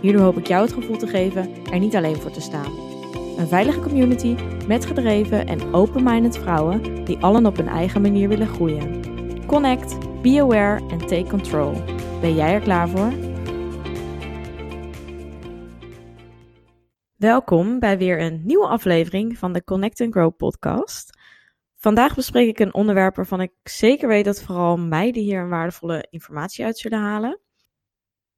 Hierdoor hoop ik jou het gevoel te geven er niet alleen voor te staan. Een veilige community met gedreven en open-minded vrouwen die allen op hun eigen manier willen groeien. Connect, be aware en take control. Ben jij er klaar voor? Welkom bij weer een nieuwe aflevering van de Connect and Grow podcast. Vandaag bespreek ik een onderwerp waarvan ik zeker weet dat vooral meiden hier een waardevolle informatie uit zullen halen.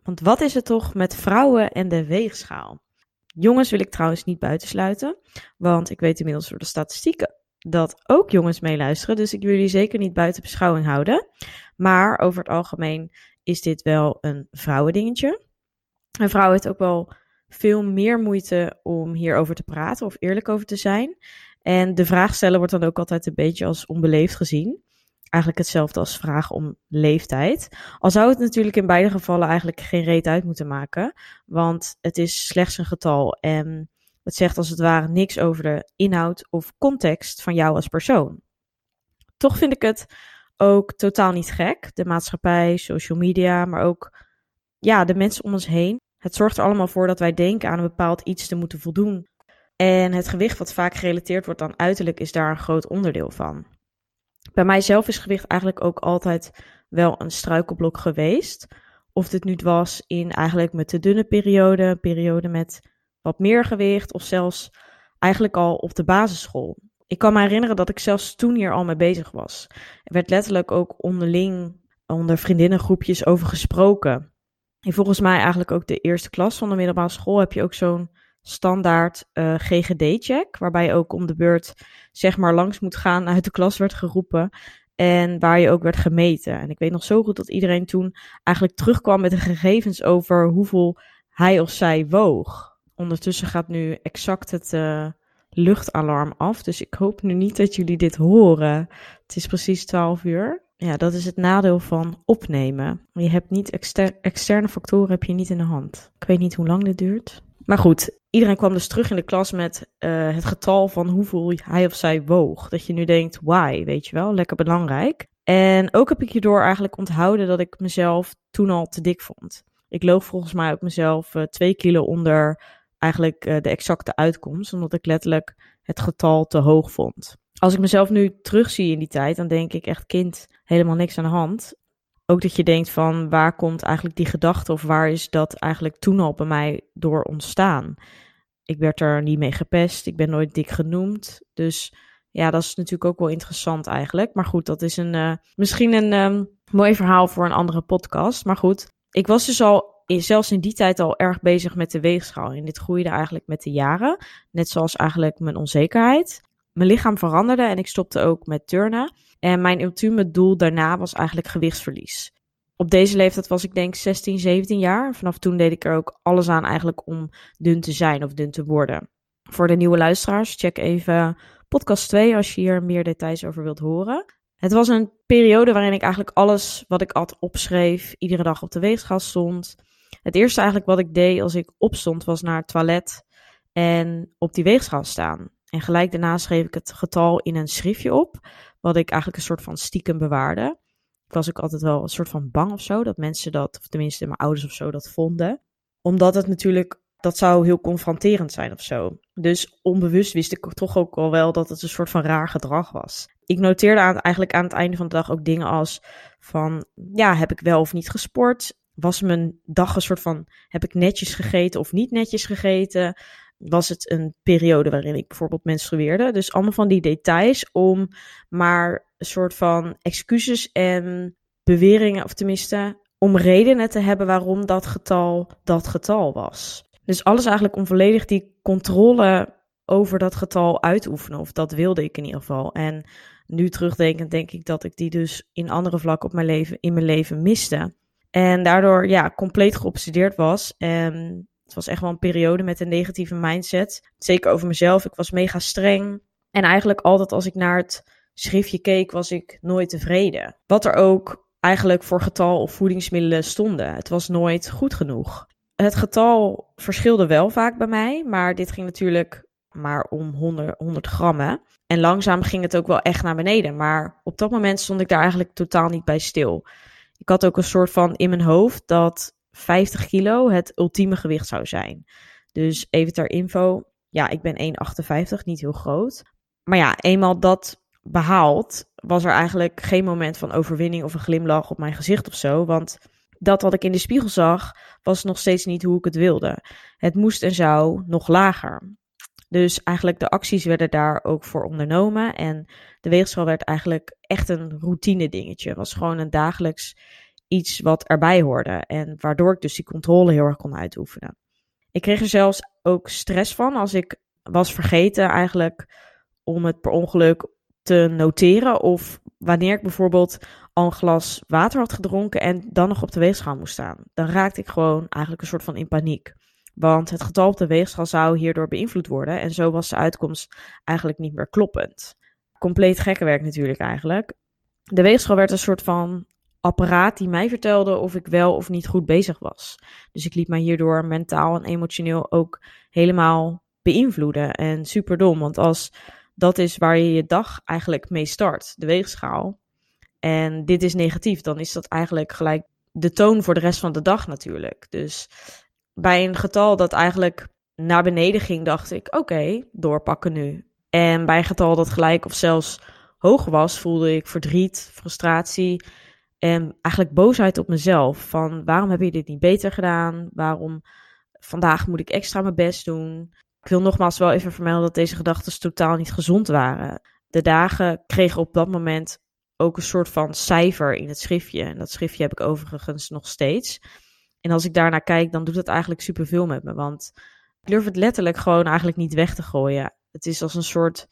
Want wat is het toch met vrouwen en de weegschaal? Jongens wil ik trouwens niet buitensluiten, want ik weet inmiddels door de statistieken dat ook jongens meeluisteren, dus ik wil jullie zeker niet buiten beschouwing houden. Maar over het algemeen is dit wel een vrouwendingetje. Een vrouw heeft ook wel veel meer moeite om hierover te praten of eerlijk over te zijn. En de vraag stellen wordt dan ook altijd een beetje als onbeleefd gezien. Eigenlijk hetzelfde als vragen om leeftijd. Al zou het natuurlijk in beide gevallen eigenlijk geen reet uit moeten maken. Want het is slechts een getal en het zegt als het ware niks over de inhoud of context van jou als persoon. Toch vind ik het ook totaal niet gek. De maatschappij, social media, maar ook ja, de mensen om ons heen. Het zorgt er allemaal voor dat wij denken aan een bepaald iets te moeten voldoen. En het gewicht wat vaak gerelateerd wordt aan uiterlijk is daar een groot onderdeel van. Bij mijzelf is gewicht eigenlijk ook altijd wel een struikelblok geweest. Of dit nu was in eigenlijk met de dunne periode, periode met wat meer gewicht of zelfs eigenlijk al op de basisschool. Ik kan me herinneren dat ik zelfs toen hier al mee bezig was. Er werd letterlijk ook onderling onder vriendinnengroepjes over gesproken. En volgens mij eigenlijk ook de eerste klas van de middelbare school heb je ook zo'n standaard uh, GGD-check, waarbij je ook om de beurt zeg maar langs moet gaan, uit de klas werd geroepen en waar je ook werd gemeten. En ik weet nog zo goed dat iedereen toen eigenlijk terugkwam met de gegevens over hoeveel hij of zij woog. Ondertussen gaat nu exact het uh, luchtalarm af, dus ik hoop nu niet dat jullie dit horen. Het is precies 12 uur. Ja, dat is het nadeel van opnemen. Je hebt niet exter externe factoren heb je niet in de hand. Ik weet niet hoe lang dit duurt. Maar goed, iedereen kwam dus terug in de klas met uh, het getal van hoeveel hij of zij woog. Dat je nu denkt, why, weet je wel, lekker belangrijk. En ook heb ik hierdoor eigenlijk onthouden dat ik mezelf toen al te dik vond. Ik loog volgens mij ook mezelf uh, twee kilo onder eigenlijk uh, de exacte uitkomst, omdat ik letterlijk het getal te hoog vond. Als ik mezelf nu terugzie in die tijd, dan denk ik echt kind, helemaal niks aan de hand ook dat je denkt van waar komt eigenlijk die gedachte of waar is dat eigenlijk toen al bij mij door ontstaan. Ik werd er niet mee gepest, ik ben nooit dik genoemd. Dus ja, dat is natuurlijk ook wel interessant eigenlijk. Maar goed, dat is een, uh, misschien een um, mooi verhaal voor een andere podcast. Maar goed, ik was dus al zelfs in die tijd al erg bezig met de weegschaal. En dit groeide eigenlijk met de jaren. Net zoals eigenlijk mijn onzekerheid. Mijn lichaam veranderde en ik stopte ook met turnen. En mijn ultieme doel daarna was eigenlijk gewichtsverlies. Op deze leeftijd was ik denk 16, 17 jaar. Vanaf toen deed ik er ook alles aan eigenlijk om dun te zijn of dun te worden. Voor de nieuwe luisteraars, check even podcast 2 als je hier meer details over wilt horen. Het was een periode waarin ik eigenlijk alles wat ik at opschreef, iedere dag op de weegschaal stond. Het eerste eigenlijk wat ik deed als ik opstond was naar het toilet en op die weegschaal staan. En gelijk daarna schreef ik het getal in een schriftje op, wat ik eigenlijk een soort van stiekem bewaarde. Ik was ook altijd wel een soort van bang of zo, dat mensen dat, of tenminste mijn ouders of zo, dat vonden. Omdat het natuurlijk, dat zou heel confronterend zijn of zo. Dus onbewust wist ik toch ook al wel dat het een soort van raar gedrag was. Ik noteerde eigenlijk aan het einde van de dag ook dingen als van, ja, heb ik wel of niet gesport? Was mijn dag een soort van, heb ik netjes gegeten of niet netjes gegeten? Was het een periode waarin ik bijvoorbeeld menstrueerde. Dus allemaal van die details om maar een soort van excuses en beweringen, of tenminste om redenen te hebben waarom dat getal dat getal was. Dus alles eigenlijk om volledig die controle over dat getal uitoefenen. Of dat wilde ik in ieder geval. En nu terugdenkend denk ik dat ik die dus in andere vlakken op mijn leven, in mijn leven miste. En daardoor ja, compleet geobsedeerd was. En Het was echt wel een periode met een negatieve mindset. Zeker over mezelf. Ik was mega streng. En eigenlijk altijd als ik naar het schriftje keek, was ik nooit tevreden. Wat er ook eigenlijk voor getal of voedingsmiddelen stonden. Het was nooit goed genoeg. Het getal verschilde wel vaak bij mij, maar dit ging natuurlijk maar om 100, 100 grammen. En langzaam ging het ook wel echt naar beneden. Maar op dat moment stond ik daar eigenlijk totaal niet bij stil. Ik had ook een soort van in mijn hoofd dat 50 kilo het ultieme gewicht zou zijn. Dus even ter info. Ja, ik ben 1,58, niet heel groot. Maar ja, eenmaal dat behaald, was er eigenlijk geen moment van overwinning of een glimlach op mijn gezicht of zo. Want dat wat ik in de spiegel zag, was nog steeds niet hoe ik het wilde. Het moest en zou nog lager. Dus eigenlijk de acties werden daar ook voor ondernomen. En de weegschaal werd eigenlijk echt een routine dingetje. Het was gewoon een dagelijks iets wat erbij hoorde. En waardoor ik dus die controle heel erg kon uitoefenen. Ik kreeg er zelfs ook stress van als ik was vergeten eigenlijk om het per ongeluk te noteren. Of wanneer ik bijvoorbeeld al een glas water had gedronken en dan nog op de weegschaal moest staan. Dan raakte ik gewoon eigenlijk een soort van in paniek. Want het getal op de weegschaal zou hierdoor beïnvloed worden. En zo was de uitkomst eigenlijk niet meer kloppend. Compleet gekke werk natuurlijk eigenlijk. De weegschaal werd een soort van apparaat die mij vertelde of ik wel of niet goed bezig was. Dus ik liet mij hierdoor mentaal en emotioneel ook helemaal beïnvloeden. En super dom, want als dat is waar je je dag eigenlijk mee start, de weegschaal. En dit is negatief, dan is dat eigenlijk gelijk de toon voor de rest van de dag natuurlijk. Dus bij een getal dat eigenlijk naar beneden ging, dacht ik: oké, doorpakken nu. En bij een getal dat gelijk of zelfs hoog was, voelde ik verdriet, frustratie en eigenlijk boosheid op mezelf. Van waarom heb je dit niet beter gedaan? Waarom vandaag moet ik extra mijn best doen? Ik wil nogmaals wel even vermelden dat deze gedachten totaal niet gezond waren. De dagen kregen op dat moment ook een soort van cijfer in het schriftje. En dat schriftje heb ik overigens nog steeds. En als ik daarnaar kijk, dan doet het eigenlijk superveel met me. Want ik durf het letterlijk gewoon eigenlijk niet weg te gooien. Het is als een soort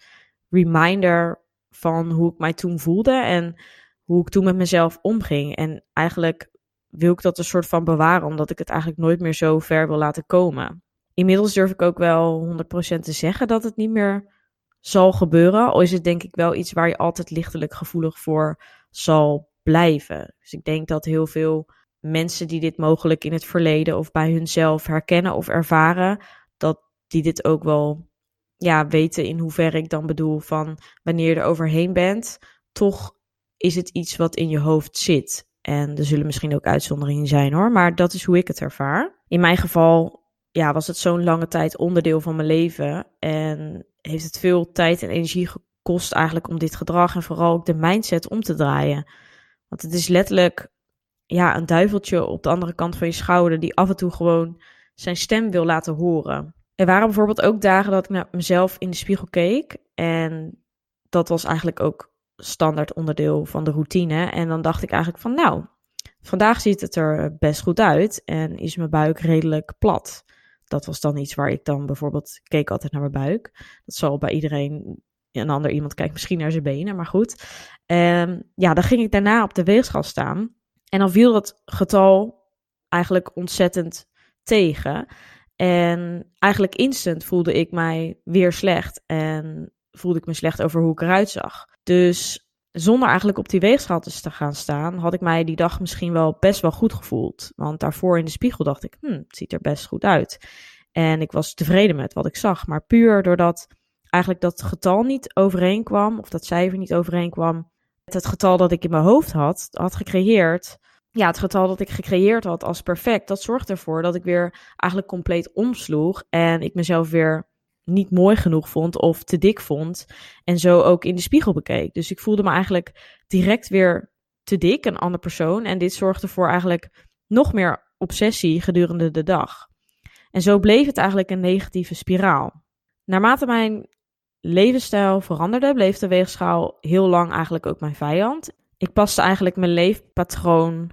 reminder van hoe ik mij toen voelde en hoe ik toen met mezelf omging. En eigenlijk wil ik dat een soort van bewaren, omdat ik het eigenlijk nooit meer zo ver wil laten komen. Inmiddels durf ik ook wel 100% te zeggen dat het niet meer zal gebeuren. Al is het denk ik wel iets waar je altijd lichtelijk gevoelig voor zal blijven. Dus ik denk dat heel veel mensen die dit mogelijk in het verleden of bij hunzelf herkennen of ervaren, dat die dit ook wel ja, weten in hoeverre ik dan bedoel van wanneer je er overheen bent, toch is het iets wat in je hoofd zit. En er zullen misschien ook uitzonderingen zijn hoor, maar dat is hoe ik het ervaar. In mijn geval ja, was het zo'n lange tijd onderdeel van mijn leven en heeft het veel tijd en energie gekost eigenlijk om dit gedrag en vooral ook de mindset om te draaien. Want het is letterlijk ja, een duiveltje op de andere kant van je schouder die af en toe gewoon zijn stem wil laten horen. Er waren bijvoorbeeld ook dagen dat ik naar mezelf in de spiegel keek en dat was eigenlijk ook standaard onderdeel van de routine. En dan dacht ik eigenlijk van nou, vandaag ziet het er best goed uit en is mijn buik redelijk plat. Dat was dan iets waar ik dan bijvoorbeeld keek altijd naar mijn buik. Dat zal bij iedereen een ander iemand kijkt misschien naar zijn benen, maar goed. Um, ja, dan ging ik daarna op de weegschaal staan. En dan viel dat getal eigenlijk ontzettend tegen. En eigenlijk instant voelde ik mij weer slecht. En voelde ik me slecht over hoe ik eruit zag. Dus zonder eigenlijk op die weegschaal te gaan staan, had ik mij die dag misschien wel best wel goed gevoeld. Want daarvoor in de spiegel dacht ik, hm, het ziet er best goed uit. En ik was tevreden met wat ik zag. Maar puur doordat eigenlijk dat getal niet overeenkwam, of dat cijfer niet overeenkwam, het getal dat ik in mijn hoofd had, had gecreëerd. Ja, het getal dat ik gecreëerd had als perfect, dat zorgde ervoor dat ik weer eigenlijk compleet omsloeg. En ik mezelf weer niet mooi genoeg vond of te dik vond. En zo ook in de spiegel bekeek. Dus ik voelde me eigenlijk direct weer te dik, een ander persoon. En dit zorgde voor eigenlijk nog meer obsessie gedurende de dag. En zo bleef het eigenlijk een negatieve spiraal. Naarmate mijn levensstijl veranderde, bleef de weegschaal heel lang eigenlijk ook mijn vijand. Ik paste eigenlijk mijn leefpatroon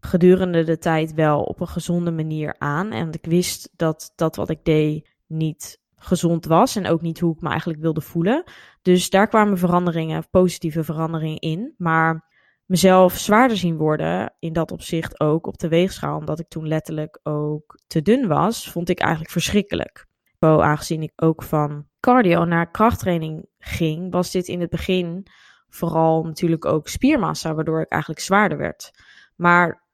gedurende de tijd wel op een gezonde manier aan. En ik wist dat dat wat ik deed niet gezond was en ook niet hoe ik me eigenlijk wilde voelen. Dus daar kwamen veranderingen, positieve veranderingen in. Maar mezelf zwaarder zien worden. In dat opzicht ook op de weegschaal. Omdat ik toen letterlijk ook te dun was. Vond ik eigenlijk verschrikkelijk. Aangezien ik ook van cardio naar krachttraining ging. Was dit in het begin vooral natuurlijk ook spiermassa. Waardoor ik eigenlijk zwaarder werd. Maar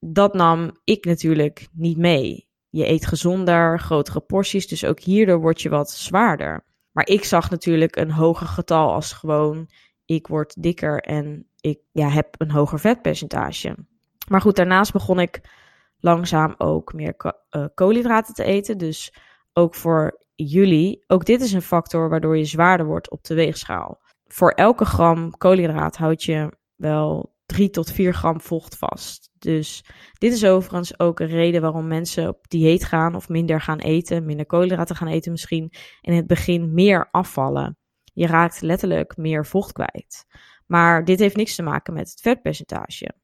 dat nam ik natuurlijk niet mee. Je eet gezonder, grotere porties. Dus ook hierdoor word je wat zwaarder. Maar ik zag natuurlijk een hoger getal als gewoon ik word dikker en ik ja, heb een hoger vetpercentage. Maar goed, daarnaast begon ik langzaam ook meer uh, koolhydraten te eten. Dus ook voor jullie, ook dit is een factor waardoor je zwaarder wordt op de weegschaal. Voor elke gram koolhydraat houd je wel 3 tot 4 gram vocht vast. Dus dit is overigens ook een reden waarom mensen op dieet gaan of minder gaan eten, minder koolhydraten gaan eten misschien, in het begin meer afvallen. Je raakt letterlijk meer vocht kwijt. Maar dit heeft niks te maken met het vetpercentage.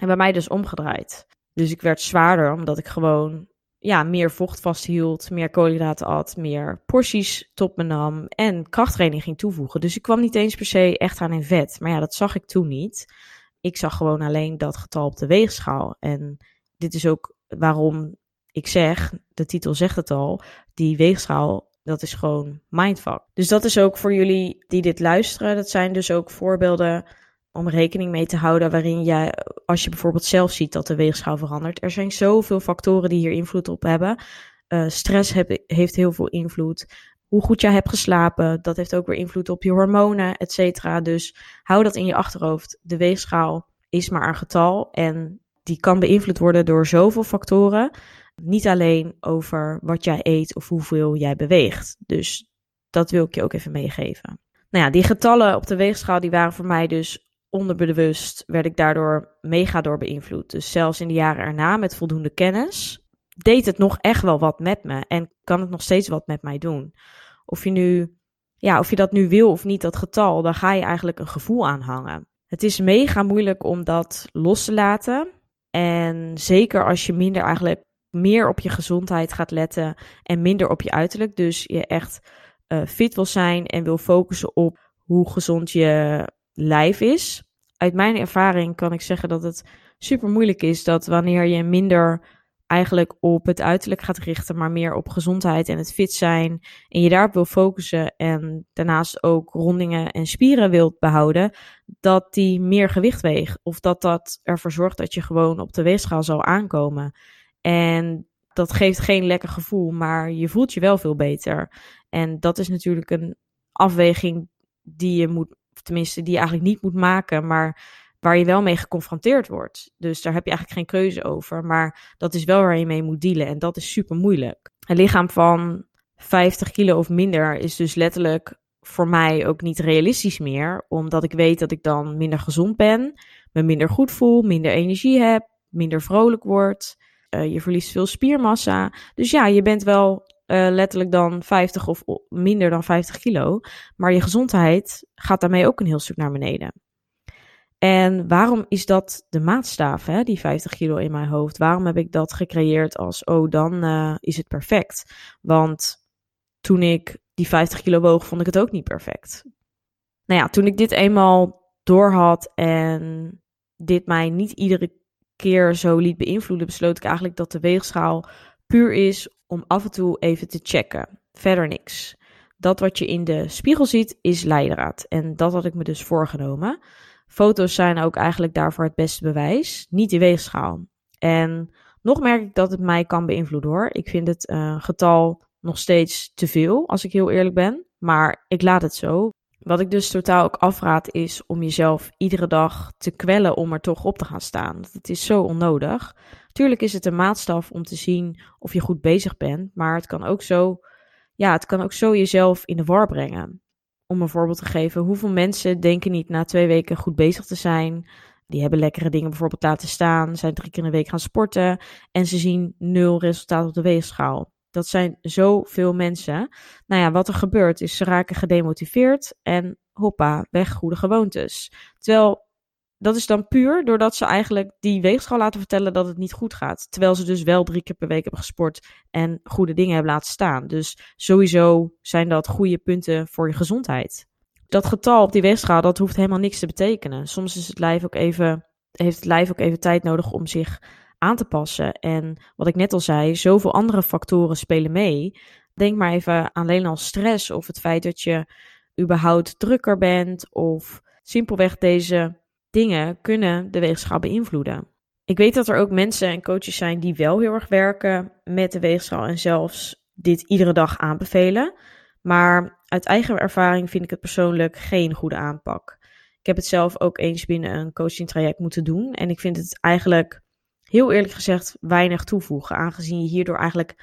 En bij mij dus omgedraaid. Dus ik werd zwaarder omdat ik gewoon ja, meer vocht vasthield, meer koolhydraten at, meer porties tot me nam en krachttraining ging toevoegen. Dus ik kwam niet eens per se echt aan in vet. Maar ja, dat zag ik toen niet. Ik zag gewoon alleen dat getal op de weegschaal. En dit is ook waarom ik zeg, de titel zegt het al, die weegschaal dat is gewoon mindfuck. Dus dat is ook voor jullie die dit luisteren. Dat zijn dus ook voorbeelden om rekening mee te houden waarin jij, als je bijvoorbeeld zelf ziet dat de weegschaal verandert. Er zijn zoveel factoren die hier invloed op hebben. Uh, stress heeft heel veel invloed. Hoe goed jij hebt geslapen, dat heeft ook weer invloed op je hormonen, et cetera. Dus hou dat in je achterhoofd. De weegschaal is maar een getal en die kan beïnvloed worden door zoveel factoren. Niet alleen over wat jij eet of hoeveel jij beweegt. Dus dat wil ik je ook even meegeven. Nou ja, die getallen op de weegschaal die waren voor mij dus onderbewust, werd ik daardoor mega door beïnvloed. Dus zelfs in de jaren erna met voldoende kennis deed het nog echt wel wat met me en kan het nog steeds wat met mij doen. Of je nu, ja, of je dat nu wil of niet, dat getal, dan ga je eigenlijk een gevoel aanhangen. Het is mega moeilijk om dat los te laten. En zeker als je minder eigenlijk meer op je gezondheid gaat letten en minder op je uiterlijk. Dus je echt uh, fit wil zijn en wil focussen op hoe gezond je lijf is. Uit mijn ervaring kan ik zeggen dat het super moeilijk is dat wanneer je minder eigenlijk op het uiterlijk gaat richten, maar meer op gezondheid en het fit zijn. En je daarop wil focussen en daarnaast ook rondingen en spieren wilt behouden, dat die meer gewicht weegt. Of dat dat ervoor zorgt dat je gewoon op de weegschaal zal aankomen. En dat geeft geen lekker gevoel, maar je voelt je wel veel beter. En dat is natuurlijk een afweging die je moet, tenminste, die je eigenlijk niet moet maken, maar waar je wel mee geconfronteerd wordt. Dus daar heb je eigenlijk geen keuze over. Maar dat is wel waar je mee moet dealen. En dat is super moeilijk. Een lichaam van 50 kilo of minder is dus letterlijk voor mij ook niet realistisch meer. Omdat ik weet dat ik dan minder gezond ben, me minder goed voel, minder energie heb, minder vrolijk word. Uh, je verliest veel spiermassa. Dus ja, je bent wel uh, letterlijk dan 50 of minder dan 50 kilo. Maar je gezondheid gaat daarmee ook een heel stuk naar beneden. En waarom is dat de maatstaaf, hè, die 50 kilo in mijn hoofd? Waarom heb ik dat gecreëerd als, oh, dan uh, is het perfect? Want toen ik die 50 kilo woog, vond ik het ook niet perfect. Nou ja, toen ik dit eenmaal doorhad en dit mij niet iedere keer zo liet beïnvloeden, besloot ik eigenlijk dat de weegschaal puur is om af en toe even te checken. Verder niks. Dat wat je in de spiegel ziet is leidraad. En dat had ik me dus voorgenomen. Foto's zijn ook eigenlijk daarvoor het beste bewijs, niet die weegschaal. En nog merk ik dat het mij kan beïnvloeden hoor. Ik vind het getal nog steeds te veel, als ik heel eerlijk ben. Maar ik laat het zo. Wat ik dus totaal ook afraad is om jezelf iedere dag te kwellen om er toch op te gaan staan. Het is zo onnodig. Tuurlijk is het een maatstaf om te zien of je goed bezig bent, maar het kan ook zo, ja, het kan ook zo jezelf in de war brengen. Om een voorbeeld te geven, hoeveel mensen denken niet na twee weken goed bezig te zijn? Die hebben lekkere dingen bijvoorbeeld laten staan, zijn drie keer in de week gaan sporten en ze zien nul resultaat op de weegschaal. Dat zijn zoveel mensen. Nou ja, wat er gebeurt is ze raken gedemotiveerd en hoppa, weg goede gewoontes. Terwijl dat is dan puur doordat ze eigenlijk die weegschaal laten vertellen dat het niet goed gaat. Terwijl ze dus wel drie keer per week hebben gesport en goede dingen hebben laten staan. Dus sowieso zijn dat goede punten voor je gezondheid. dat getal op die weegschaal, dat hoeft helemaal niks te betekenen. Soms is het lijf ook even, heeft het lijf ook even tijd nodig om zich aan te passen. En wat ik net al zei, zoveel andere factoren spelen mee. Denk maar even aan alleen al stress of het feit dat je überhaupt drukker bent of simpelweg deze dingen kunnen de weegschaal beïnvloeden. Ik weet dat er ook mensen en coaches zijn die wel heel erg werken met de weegschaal en zelfs dit iedere dag aanbevelen. Maar uit eigen ervaring vind ik het persoonlijk geen goede aanpak. Ik heb het zelf ook eens binnen een coaching traject moeten doen. En ik vind het eigenlijk, heel eerlijk gezegd, weinig toevoegen. Aangezien je hierdoor eigenlijk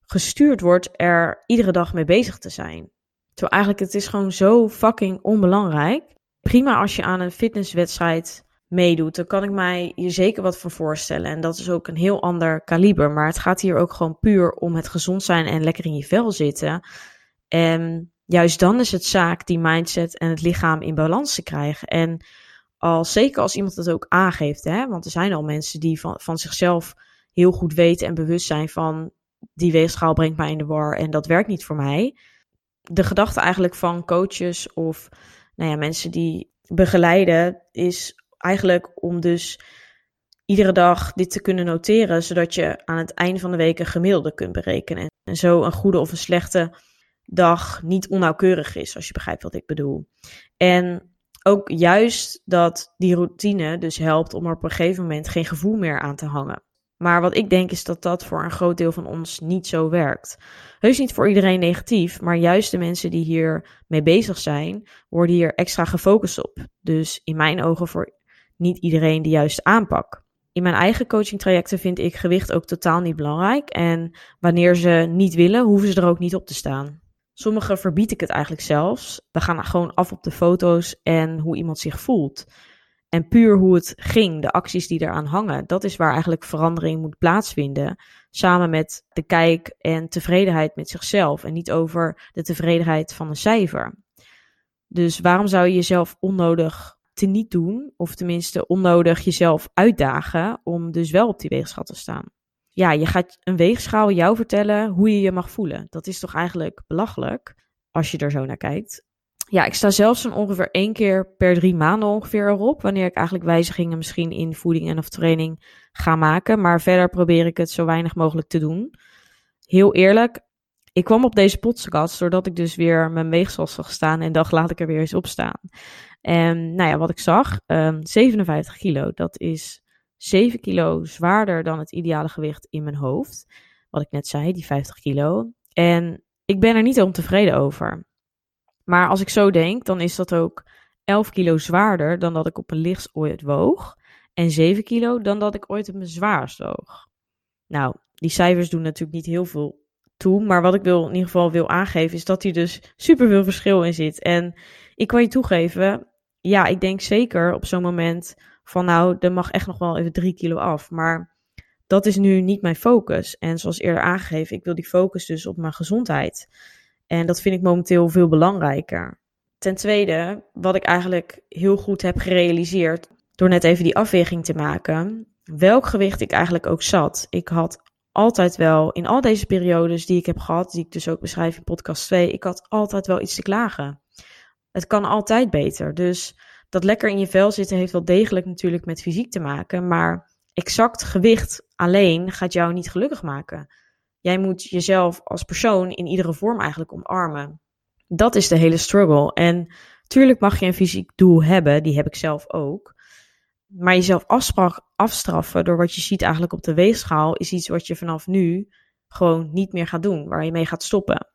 gestuurd wordt er iedere dag mee bezig te zijn. Terwijl eigenlijk het is gewoon zo fucking onbelangrijk. Prima als je aan een fitnesswedstrijd meedoet, dan kan ik mij hier zeker wat voor voorstellen. En dat is ook een heel ander kaliber. Maar het gaat hier ook gewoon puur om het gezond zijn en lekker in je vel zitten. En juist dan is het zaak die mindset en het lichaam in balans te krijgen. En als, zeker als iemand dat ook aangeeft, hè, want er zijn al mensen die van, van zichzelf heel goed weten en bewust zijn van die weegschaal brengt mij in de war en dat werkt niet voor mij. De gedachte eigenlijk van coaches of nou ja, mensen die begeleiden is eigenlijk om dus iedere dag dit te kunnen noteren, zodat je aan het einde van de week een gemiddelde kunt berekenen. En zo een goede of een slechte dag niet onnauwkeurig is, als je begrijpt wat ik bedoel. En ook juist dat die routine dus helpt om er op een gegeven moment geen gevoel meer aan te hangen. Maar wat ik denk is dat dat voor een groot deel van ons niet zo werkt. Heus niet voor iedereen negatief, maar juist de mensen die hier mee bezig zijn, worden hier extra gefocust op. Dus in mijn ogen voor niet iedereen de juiste aanpak. In mijn eigen coaching trajecten vind ik gewicht ook totaal niet belangrijk. En wanneer ze niet willen, hoeven ze er ook niet op te staan. Sommigen verbied ik het eigenlijk zelfs. We gaan gewoon af op de foto's en hoe iemand zich voelt. En puur hoe het ging, de acties die eraan hangen, dat is waar eigenlijk verandering moet plaatsvinden. Samen met de kijk en tevredenheid met zichzelf. En niet over de tevredenheid van een cijfer. Dus waarom zou je jezelf onnodig te niet doen, of tenminste onnodig jezelf uitdagen om dus wel op die weegschaal te staan? Ja, je gaat een weegschaal jou vertellen hoe je je mag voelen. Dat is toch eigenlijk belachelijk als je er zo naar kijkt. Ja, ik sta zelfs zo'n ongeveer één keer per drie maanden ongeveer erop. Wanneer ik eigenlijk wijzigingen misschien in voeding en of training ga maken. Maar verder probeer ik het zo weinig mogelijk te doen. Heel eerlijk, ik kwam op deze podcast doordat ik dus weer mijn weegschaal zag staan en dacht laat ik er weer eens op staan. En nou ja, wat ik zag, 57 ehm, kilo. Dat is 7 kilo zwaarder dan het ideale gewicht in mijn hoofd. Wat ik net zei, die 50 kilo. En ik ben er niet ontevreden over. Maar als ik zo denk, dan is dat ook 11 kilo zwaarder dan dat ik op mijn lichtst ooit woog. En 7 kilo dan dat ik ooit op mijn zwaarst woog. Nou, die cijfers doen natuurlijk niet heel veel toe. Maar wat ik wil, in ieder geval wil aangeven, is dat hier dus super veel verschil in zit. En ik kan je toegeven, ja, ik denk zeker op zo'n moment van nou, er mag echt nog wel even 3 kilo af. Maar dat is nu niet mijn focus. En zoals eerder aangegeven, ik wil die focus dus op mijn gezondheid. En dat vind ik momenteel veel belangrijker. Ten tweede, wat ik eigenlijk heel goed heb gerealiseerd door net even die afweging te maken, welk gewicht ik eigenlijk ook zat. Ik had altijd wel, in al deze periodes die ik heb gehad, die ik dus ook beschrijf in podcast 2, ik had altijd wel iets te klagen. Het kan altijd beter. Dus dat lekker in je vel zitten heeft wel degelijk natuurlijk met fysiek te maken, maar exact gewicht alleen gaat jou niet gelukkig maken. Jij moet jezelf als persoon in iedere vorm eigenlijk omarmen. Dat is de hele struggle. En tuurlijk mag je een fysiek doel hebben, die heb ik zelf ook. Maar jezelf afstraffen door wat je ziet eigenlijk op de weegschaal is iets wat je vanaf nu gewoon niet meer gaat doen, waar je mee gaat stoppen.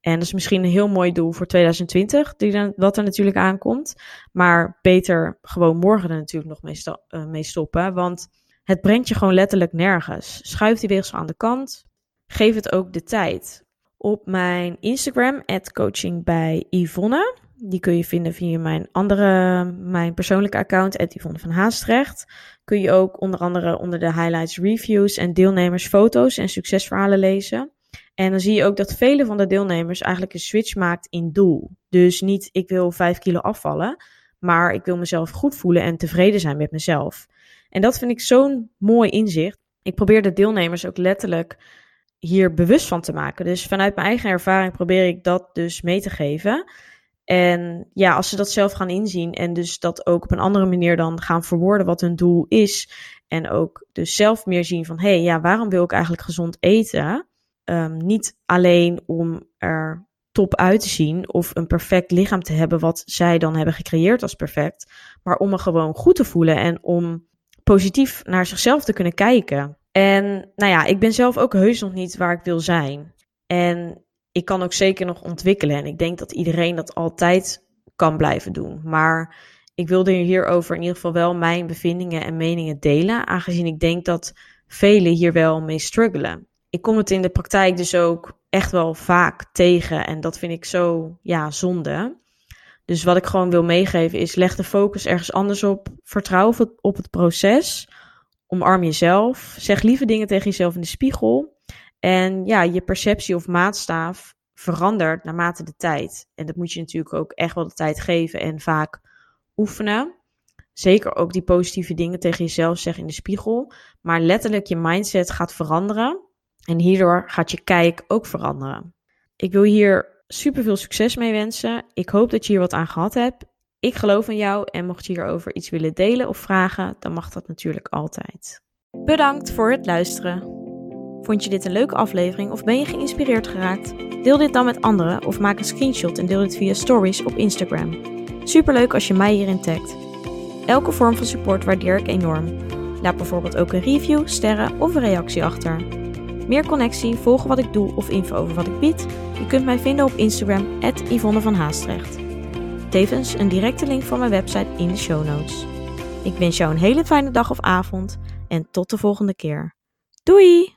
En dat is misschien een heel mooi doel voor 2020, die dan, wat er natuurlijk aankomt. Maar beter gewoon morgen er natuurlijk nog mee, uh, mee stoppen. Want het brengt je gewoon letterlijk nergens. Schuif die weegschaal aan de kant geef het ook de tijd. Op mijn Instagram, coaching bij Yvonne. Die kun je vinden via mijn andere, mijn persoonlijke account, Yvonne van Haastrecht. Kun je ook onder andere onder de highlights, reviews en deelnemersfoto's en succesverhalen lezen. En dan zie je ook dat vele van de deelnemers eigenlijk een switch maakt in doel. Dus niet ik wil 5 kilo afvallen, maar ik wil mezelf goed voelen en tevreden zijn met mezelf. En dat vind ik zo'n mooi inzicht. Ik probeer de deelnemers ook letterlijk hier bewust van te maken. Dus vanuit mijn eigen ervaring probeer ik dat dus mee te geven. En ja, als ze dat zelf gaan inzien en dus dat ook op een andere manier dan gaan verwoorden wat hun doel is. En ook dus zelf meer zien van, hé, hey, ja, waarom wil ik eigenlijk gezond eten? Um, niet alleen om er top uit te zien of een perfect lichaam te hebben wat zij dan hebben gecreëerd als perfect, maar om me gewoon goed te voelen en om positief naar zichzelf te kunnen kijken. En nou ja, ik ben zelf ook heus nog niet waar ik wil zijn. En ik kan ook zeker nog ontwikkelen. En ik denk dat iedereen dat altijd kan blijven doen. Maar ik wilde hierover in ieder geval wel mijn bevindingen en meningen delen, aangezien ik denk dat velen hier wel mee struggelen. Ik kom het in de praktijk dus ook echt wel vaak tegen en dat vind ik zo ja, zonde. Dus wat ik gewoon wil meegeven is leg de focus ergens anders op. Vertrouw op het proces. Omarm jezelf. Zeg lieve dingen tegen jezelf in de spiegel. En ja, je perceptie of maatstaaf verandert naarmate de tijd. En dat moet je natuurlijk ook echt wel de tijd geven en vaak oefenen. Zeker ook die positieve dingen tegen jezelf zeggen in de spiegel. Maar letterlijk je mindset gaat veranderen. En hierdoor gaat je kijk ook veranderen. Ik wil hier super veel succes mee wensen. Ik hoop dat je hier wat aan gehad hebt. Ik geloof in jou en mocht je hierover iets willen delen of vragen, dan mag dat natuurlijk altijd. Bedankt voor het luisteren. Vond je dit een leuke aflevering of ben je geïnspireerd geraakt? Deel dit dan met anderen of maak een screenshot en deel dit via stories op Instagram. Superleuk als je mij hierin tagt. Elke vorm van support waardeer ik enorm. Laat bijvoorbeeld ook een review, sterren of een reactie achter. Meer connectie, volgen wat ik doe of info over wat ik bied? Je kunt mij vinden op Instagram, Yvonne van Haastrecht. Tevens een directe link van mijn website in de show notes. Ik wens jou een hele fijne dag of avond en tot de volgende keer. Doei!